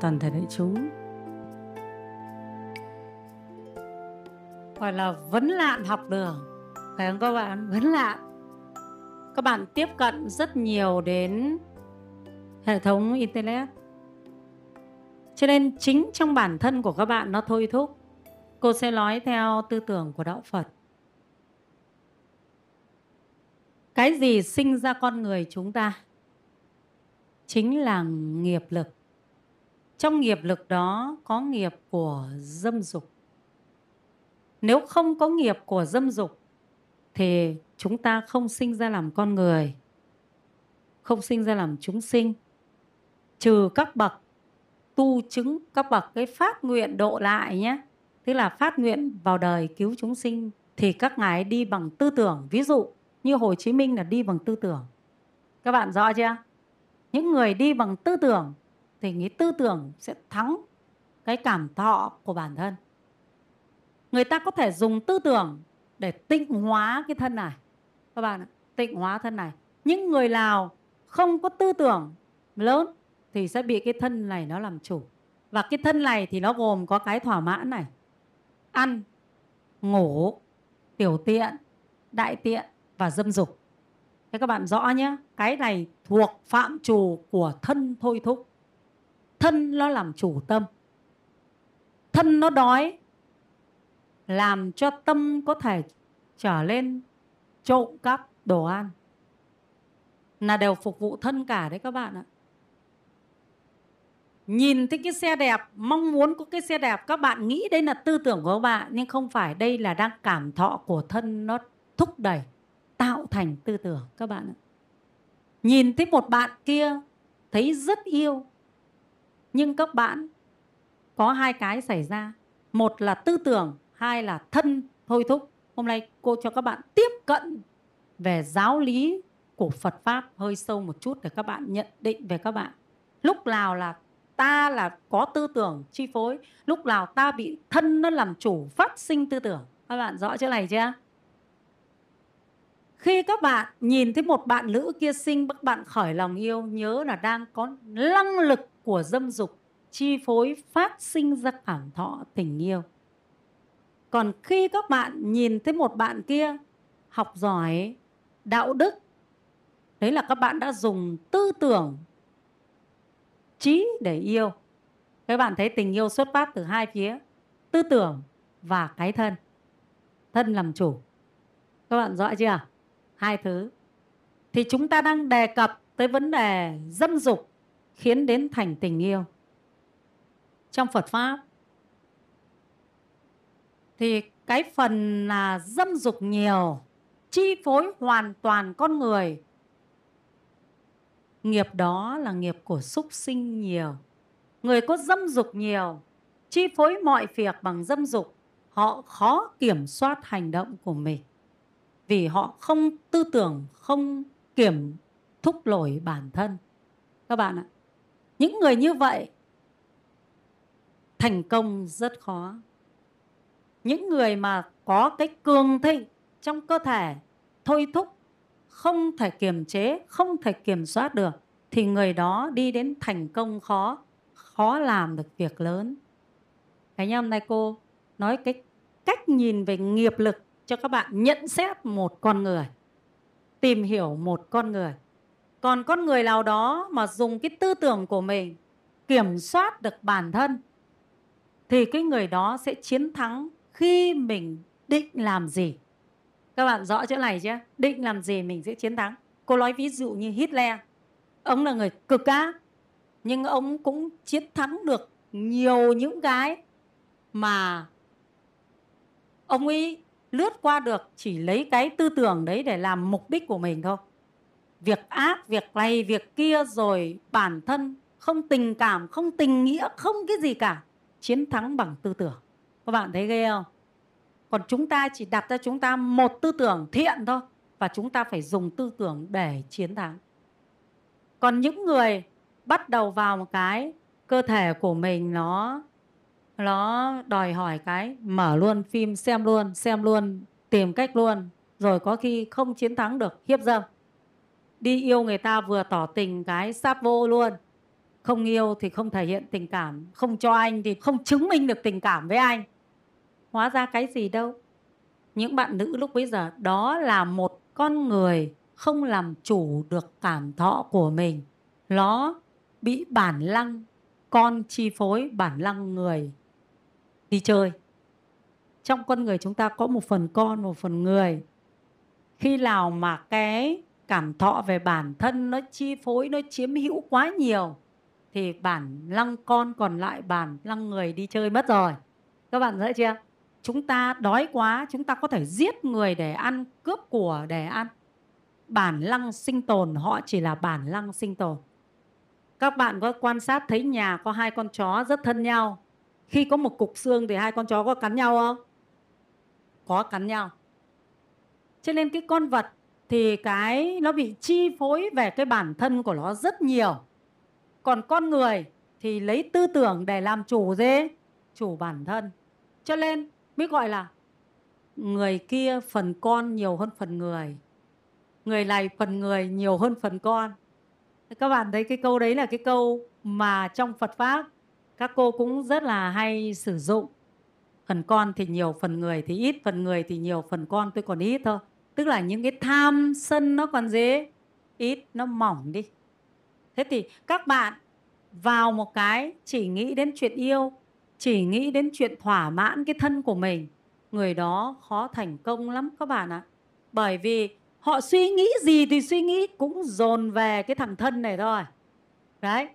toàn thể đại chúng. Gọi là vấn lạn học đường. Phải không các bạn? Vấn lạn. Các bạn tiếp cận rất nhiều đến hệ thống internet. Cho nên chính trong bản thân của các bạn nó thôi thúc, cô sẽ nói theo tư tưởng của đạo phật. Cái gì sinh ra con người chúng ta? Chính là nghiệp lực trong nghiệp lực đó có nghiệp của dâm dục. Nếu không có nghiệp của dâm dục, thì chúng ta không sinh ra làm con người, không sinh ra làm chúng sinh. Trừ các bậc, tu chứng các bậc, cái phát nguyện độ lại nhé. Tức là phát nguyện vào đời cứu chúng sinh, thì các ngài đi bằng tư tưởng. Ví dụ như hồ chí minh là đi bằng tư tưởng. Các bạn rõ chưa? Những người đi bằng tư tưởng thì nghĩ tư tưởng sẽ thắng cái cảm thọ của bản thân. Người ta có thể dùng tư tưởng để tịnh hóa cái thân này. Các bạn tịnh hóa thân này. Những người nào không có tư tưởng lớn thì sẽ bị cái thân này nó làm chủ. Và cái thân này thì nó gồm có cái thỏa mãn này. Ăn, ngủ, tiểu tiện, đại tiện và dâm dục. Thế các bạn rõ nhé, cái này thuộc phạm trù của thân thôi thúc thân nó làm chủ tâm. Thân nó đói, làm cho tâm có thể trở lên trộm cắp đồ ăn. Là đều phục vụ thân cả đấy các bạn ạ. Nhìn thấy cái xe đẹp, mong muốn có cái xe đẹp, các bạn nghĩ đây là tư tưởng của các bạn, nhưng không phải đây là đang cảm thọ của thân nó thúc đẩy, tạo thành tư tưởng, các bạn ạ. Nhìn thấy một bạn kia thấy rất yêu nhưng các bạn, có hai cái xảy ra. Một là tư tưởng, hai là thân. Thôi thúc, hôm nay cô cho các bạn tiếp cận về giáo lý của Phật pháp hơi sâu một chút để các bạn nhận định về các bạn. Lúc nào là ta là có tư tưởng, chi phối. Lúc nào ta bị thân nó làm chủ, phát sinh tư tưởng. Các bạn rõ chỗ này chưa? Khi các bạn nhìn thấy một bạn nữ kia sinh các bạn khởi lòng yêu, nhớ là đang có năng lực của dâm dục, chi phối phát sinh ra cảm thọ tình yêu. Còn khi các bạn nhìn thấy một bạn kia học giỏi, đạo đức, đấy là các bạn đã dùng tư tưởng, trí để yêu. Các bạn thấy tình yêu xuất phát từ hai phía, tư tưởng và cái thân. Thân làm chủ. Các bạn rõ chưa? Hai thứ. Thì chúng ta đang đề cập tới vấn đề dâm dục khiến đến thành tình yêu. Trong phật pháp, thì cái phần là dâm dục nhiều, chi phối hoàn toàn con người. Nghiệp đó là nghiệp của súc sinh nhiều. Người có dâm dục nhiều, chi phối mọi việc bằng dâm dục, họ khó kiểm soát hành động của mình. Vì họ không tư tưởng, không kiểm thúc nổi bản thân. Các bạn ạ những người như vậy thành công rất khó. Những người mà có cái cường thịnh trong cơ thể thôi thúc, không thể kiềm chế, không thể kiểm soát được, thì người đó đi đến thành công khó khó làm được việc lớn. Cái nhá hôm nay cô nói cái cách nhìn về nghiệp lực cho các bạn nhận xét một con người, tìm hiểu một con người còn con người nào đó mà dùng cái tư tưởng của mình kiểm soát được bản thân, thì cái người đó sẽ chiến thắng khi mình định làm gì. Các bạn rõ chỗ này chứ định làm gì mình sẽ chiến thắng. Cô nói ví dụ như Hitler. Ông là người cực ác nhưng ông cũng chiến thắng được nhiều những cái mà ông ấy lướt qua được chỉ lấy cái tư tưởng đấy để làm mục đích của mình thôi việc ác, việc này, việc kia rồi bản thân không tình cảm, không tình nghĩa, không cái gì cả. Chiến thắng bằng tư tưởng. Các bạn thấy ghê không? Còn chúng ta chỉ đặt ra chúng ta một tư tưởng thiện thôi và chúng ta phải dùng tư tưởng để chiến thắng. Còn những người bắt đầu vào một cái cơ thể của mình nó nó đòi hỏi cái mở luôn phim, xem luôn xem luôn, tìm cách luôn. Rồi có khi không chiến thắng được. Hiếp dâm đi yêu người ta vừa tỏ tình cái sáp vô luôn. Không yêu thì không thể hiện tình cảm. Không cho anh thì không chứng minh được tình cảm với anh. Hóa ra cái gì đâu. Những bạn nữ lúc bấy giờ, đó là một con người không làm chủ được cảm thọ của mình. Nó bị bản lăng, con chi phối bản lăng người đi chơi. Trong con người chúng ta có một phần con, một phần người. Khi nào mà cái cảm thọ về bản thân nó chi phối, nó chiếm hữu quá nhiều, thì bản lăng con còn lại, bản lăng người đi chơi mất rồi. Các bạn thấy chưa? Chúng ta đói quá, chúng ta có thể giết người để ăn, cướp của để ăn. Bản lăng sinh tồn, họ chỉ là bản lăng sinh tồn. Các bạn có quan sát thấy nhà có hai con chó rất thân nhau? Khi có một cục xương thì hai con chó có cắn nhau không? Có cắn nhau. Cho nên cái con vật thì cái nó bị chi phối về cái bản thân của nó rất nhiều. Còn con người thì lấy tư tưởng để làm chủ dê chủ bản thân. Cho nên mới gọi là người kia phần con nhiều hơn phần người. Người này phần người nhiều hơn phần con. Các bạn thấy cái câu đấy là cái câu mà trong phật pháp các cô cũng rất là hay sử dụng. Phần con thì nhiều, phần người thì ít, phần người thì nhiều, phần con tôi còn ít thôi tức là những cái tham sân nó còn dễ ít, nó mỏng đi. Thế thì các bạn vào một cái chỉ nghĩ đến chuyện yêu, chỉ nghĩ đến chuyện thỏa mãn cái thân của mình, người đó khó thành công lắm các bạn ạ. Bởi vì họ suy nghĩ gì thì suy nghĩ cũng dồn về cái thằng thân này thôi. Đấy,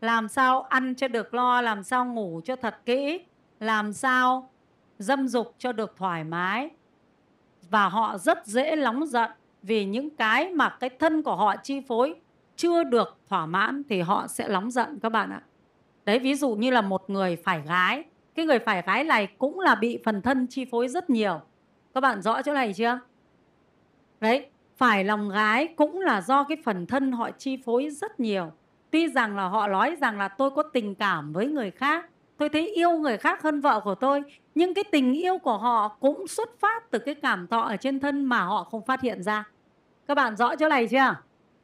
làm sao ăn cho được lo, làm sao ngủ cho thật kỹ, làm sao dâm dục cho được thoải mái và họ rất dễ nóng giận vì những cái mà cái thân của họ chi phối chưa được thỏa mãn thì họ sẽ nóng giận các bạn ạ. Đấy, ví dụ như là một người phải gái, cái người phải gái này cũng là bị phần thân chi phối rất nhiều. Các bạn rõ chỗ này chưa? Đấy, phải lòng gái cũng là do cái phần thân họ chi phối rất nhiều. Tuy rằng là họ nói rằng là tôi có tình cảm với người khác tôi thấy yêu người khác hơn vợ của tôi, nhưng cái tình yêu của họ cũng xuất phát từ cái cảm thọ ở trên thân mà họ không phát hiện ra. Các bạn rõ chỗ này chưa?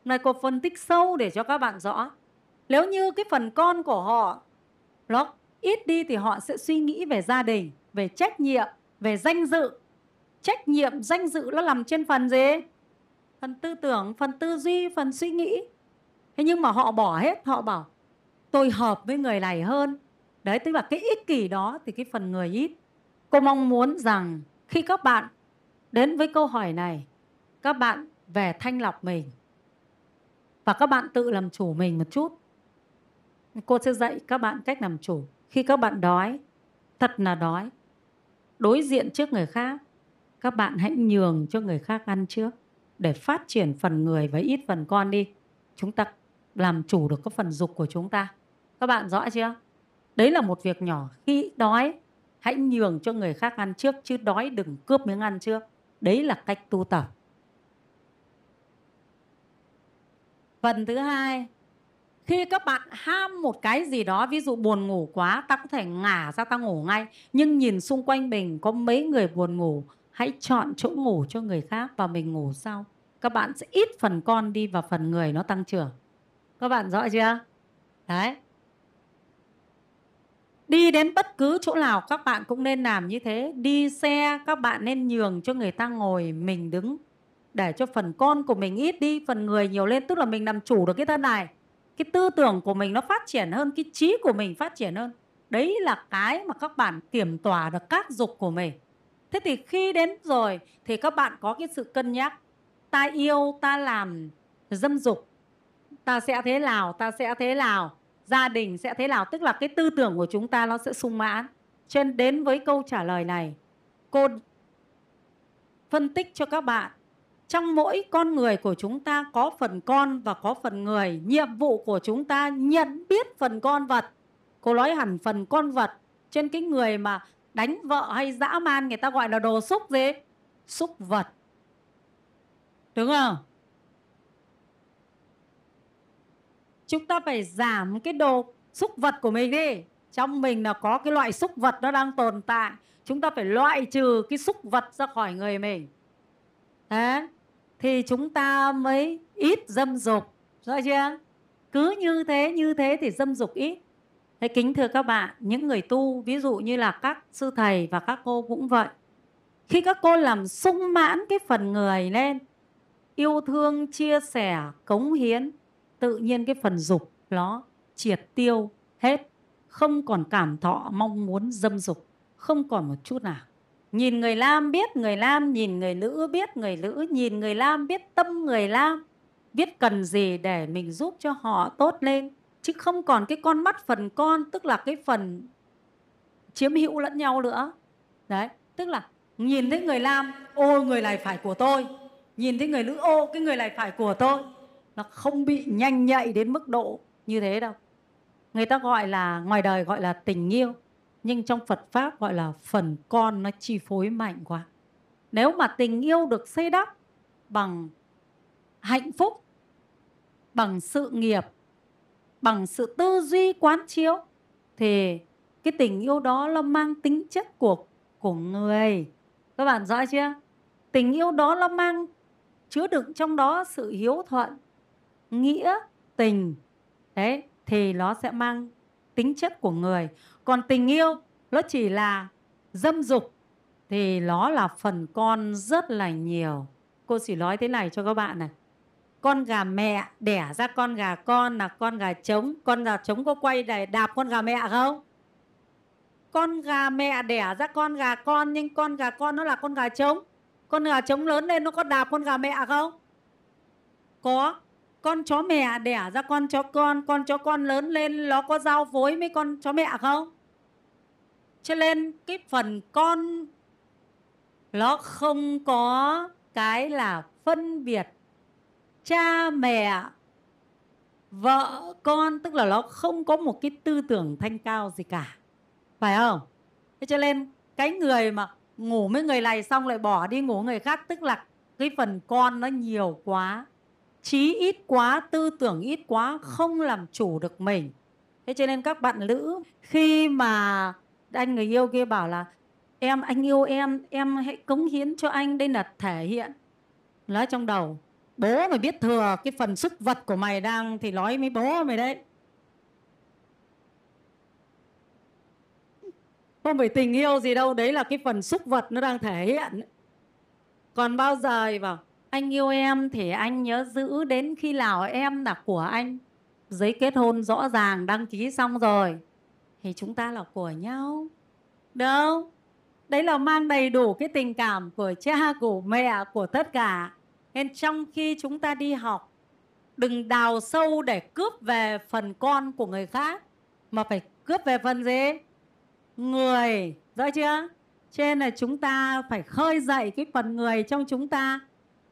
Này cô phân tích sâu để cho các bạn rõ. Nếu như cái phần con của họ nó ít đi thì họ sẽ suy nghĩ về gia đình, về trách nhiệm, về danh dự. Trách nhiệm, danh dự nó nằm trên phần gì? Phần tư tưởng, phần tư duy, phần suy nghĩ. Thế nhưng mà họ bỏ hết, họ bảo, tôi hợp với người này hơn đấy, tức là cái ích kỷ đó thì cái phần người ít. Cô mong muốn rằng khi các bạn đến với câu hỏi này, các bạn về thanh lọc mình và các bạn tự làm chủ mình một chút. Cô sẽ dạy các bạn cách làm chủ. Khi các bạn đói, thật là đói, đối diện trước người khác, các bạn hãy nhường cho người khác ăn trước để phát triển phần người và ít phần con đi. Chúng ta làm chủ được cái phần dục của chúng ta. Các bạn rõ chưa? Đấy là một việc nhỏ. Khi đói, hãy nhường cho người khác ăn trước, chứ đói đừng cướp miếng ăn trước. Đấy là cách tu tập. Phần thứ hai, khi các bạn ham một cái gì đó, ví dụ buồn ngủ quá, ta có thể ngả ra ta ngủ ngay. Nhưng nhìn xung quanh mình có mấy người buồn ngủ, hãy chọn chỗ ngủ cho người khác và mình ngủ sau. Các bạn sẽ ít phần con đi và phần người nó tăng trưởng. Các bạn rõ chưa? Đấy đi đến bất cứ chỗ nào các bạn cũng nên làm như thế. Đi xe, các bạn nên nhường cho người ta ngồi mình đứng. Để cho phần con của mình ít đi, phần người nhiều lên. Tức là mình làm chủ được cái thân này. Cái tư tưởng của mình nó phát triển hơn, cái trí của mình phát triển hơn. Đấy là cái mà các bạn kiểm tỏa được các dục của mình. Thế thì khi đến rồi thì các bạn có cái sự cân nhắc. Ta yêu, ta làm dâm dục. Ta sẽ thế nào, ta sẽ thế nào? Gia đình sẽ thế nào? Tức là cái tư tưởng của chúng ta nó sẽ sung mãn. Cho nên đến với câu trả lời này, cô phân tích cho các bạn. Trong mỗi con người của chúng ta có phần con và có phần người, nhiệm vụ của chúng ta nhận biết phần con vật. Cô nói hẳn phần con vật. Trên cái người mà đánh vợ hay dã man, người ta gọi là đồ xúc gì? Xúc vật. Đúng không? Chúng ta phải giảm cái đồ xúc vật của mình đi. Trong mình là có cái loại xúc vật nó đang tồn tại. Chúng ta phải loại trừ cái xúc vật ra khỏi người mình. Thế thì chúng ta mới ít dâm dục. Rõ chưa? Cứ như thế như thế thì dâm dục ít. Thế kính thưa các bạn, những người tu, ví dụ như là các sư thầy và các cô cũng vậy. Khi các cô làm sung mãn cái phần người lên, yêu thương, chia sẻ, cống hiến tự nhiên cái phần dục nó triệt tiêu hết không còn cảm thọ mong muốn dâm dục không còn một chút nào. Nhìn người nam biết người nam, nhìn người nữ biết người nữ nhìn người nam biết tâm người nam, biết cần gì để mình giúp cho họ tốt lên chứ không còn cái con mắt phần con tức là cái phần chiếm hữu lẫn nhau nữa. Đấy tức là nhìn thấy người nam ô người này phải của tôi. Nhìn thấy người nữ ô cái người này phải của tôi nó không bị nhanh nhạy đến mức độ như thế đâu. Người ta gọi là, ngoài đời gọi là tình yêu, nhưng trong phật pháp gọi là phần con nó chi phối mạnh quá. Nếu mà tình yêu được xây đắp bằng hạnh phúc, bằng sự nghiệp, bằng sự tư duy quán chiếu, thì cái tình yêu đó nó mang tính chất của của người. Các bạn rõ chưa? Tình yêu đó nó mang chứa đựng trong đó sự hiếu thuận nghĩa, tình. Đấy, thì nó sẽ mang tính chất của người. Còn tình yêu, nó chỉ là dâm dục, thì nó là phần con rất là nhiều. Cô chỉ nói thế này cho các bạn này. Con gà mẹ, đẻ ra con gà con là con gà trống. Con gà trống có quay để đạp con gà mẹ không? Con gà mẹ đẻ ra con gà con, nhưng con gà con nó là con gà trống. Con gà trống lớn lên nó có đạp con gà mẹ không? Có con chó mẹ đẻ ra con chó con con chó con lớn lên nó có giao phối với con chó mẹ không? Cho nên cái phần con nó không có cái là phân biệt cha mẹ, vợ, con, tức là nó không có một cái tư tưởng thanh cao gì cả. Phải không? Thế cho nên cái người mà ngủ với người này xong lại bỏ đi ngủ người khác, tức là cái phần con nó nhiều quá trí ít quá, tư tưởng ít quá, không làm chủ được mình. Thế cho nên các bạn nữ khi mà anh người yêu kia bảo là, em, anh yêu em em hãy cống hiến cho anh. Đây là thể hiện nói trong đầu. Bố mày biết thừa cái phần sức vật của mày đang thì nói với bố mày đấy. Không phải tình yêu gì đâu, đấy là cái phần xúc vật nó đang thể hiện. Còn bao giờ bảo anh yêu em thì anh nhớ giữ đến khi nào em là của anh? Giấy kết hôn rõ ràng, đăng ký xong rồi. Thì chúng ta là của nhau. Đâu? Đấy là mang đầy đủ cái tình cảm của cha, của mẹ, của tất cả. Nên trong khi chúng ta đi học, đừng đào sâu để cướp về phần con của người khác, mà phải cướp về phần gì? Người. Rõ chưa? Cho nên là chúng ta phải khơi dậy cái phần người trong chúng ta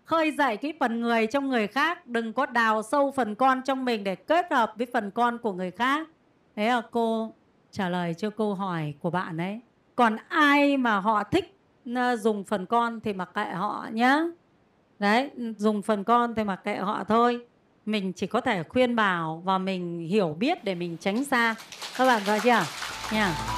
khơi dậy cái phần người trong người khác, đừng có đào sâu phần con trong mình để kết hợp với phần con của người khác. Thế là cô trả lời cho câu hỏi của bạn ấy. Còn ai mà họ thích ờ, dùng phần con thì mặc kệ họ nhé đấy, dùng phần con thì mặc kệ họ thôi. Mình chỉ có thể khuyên bảo và mình hiểu biết để mình tránh xa. Các bạn rõ chưa? Nha.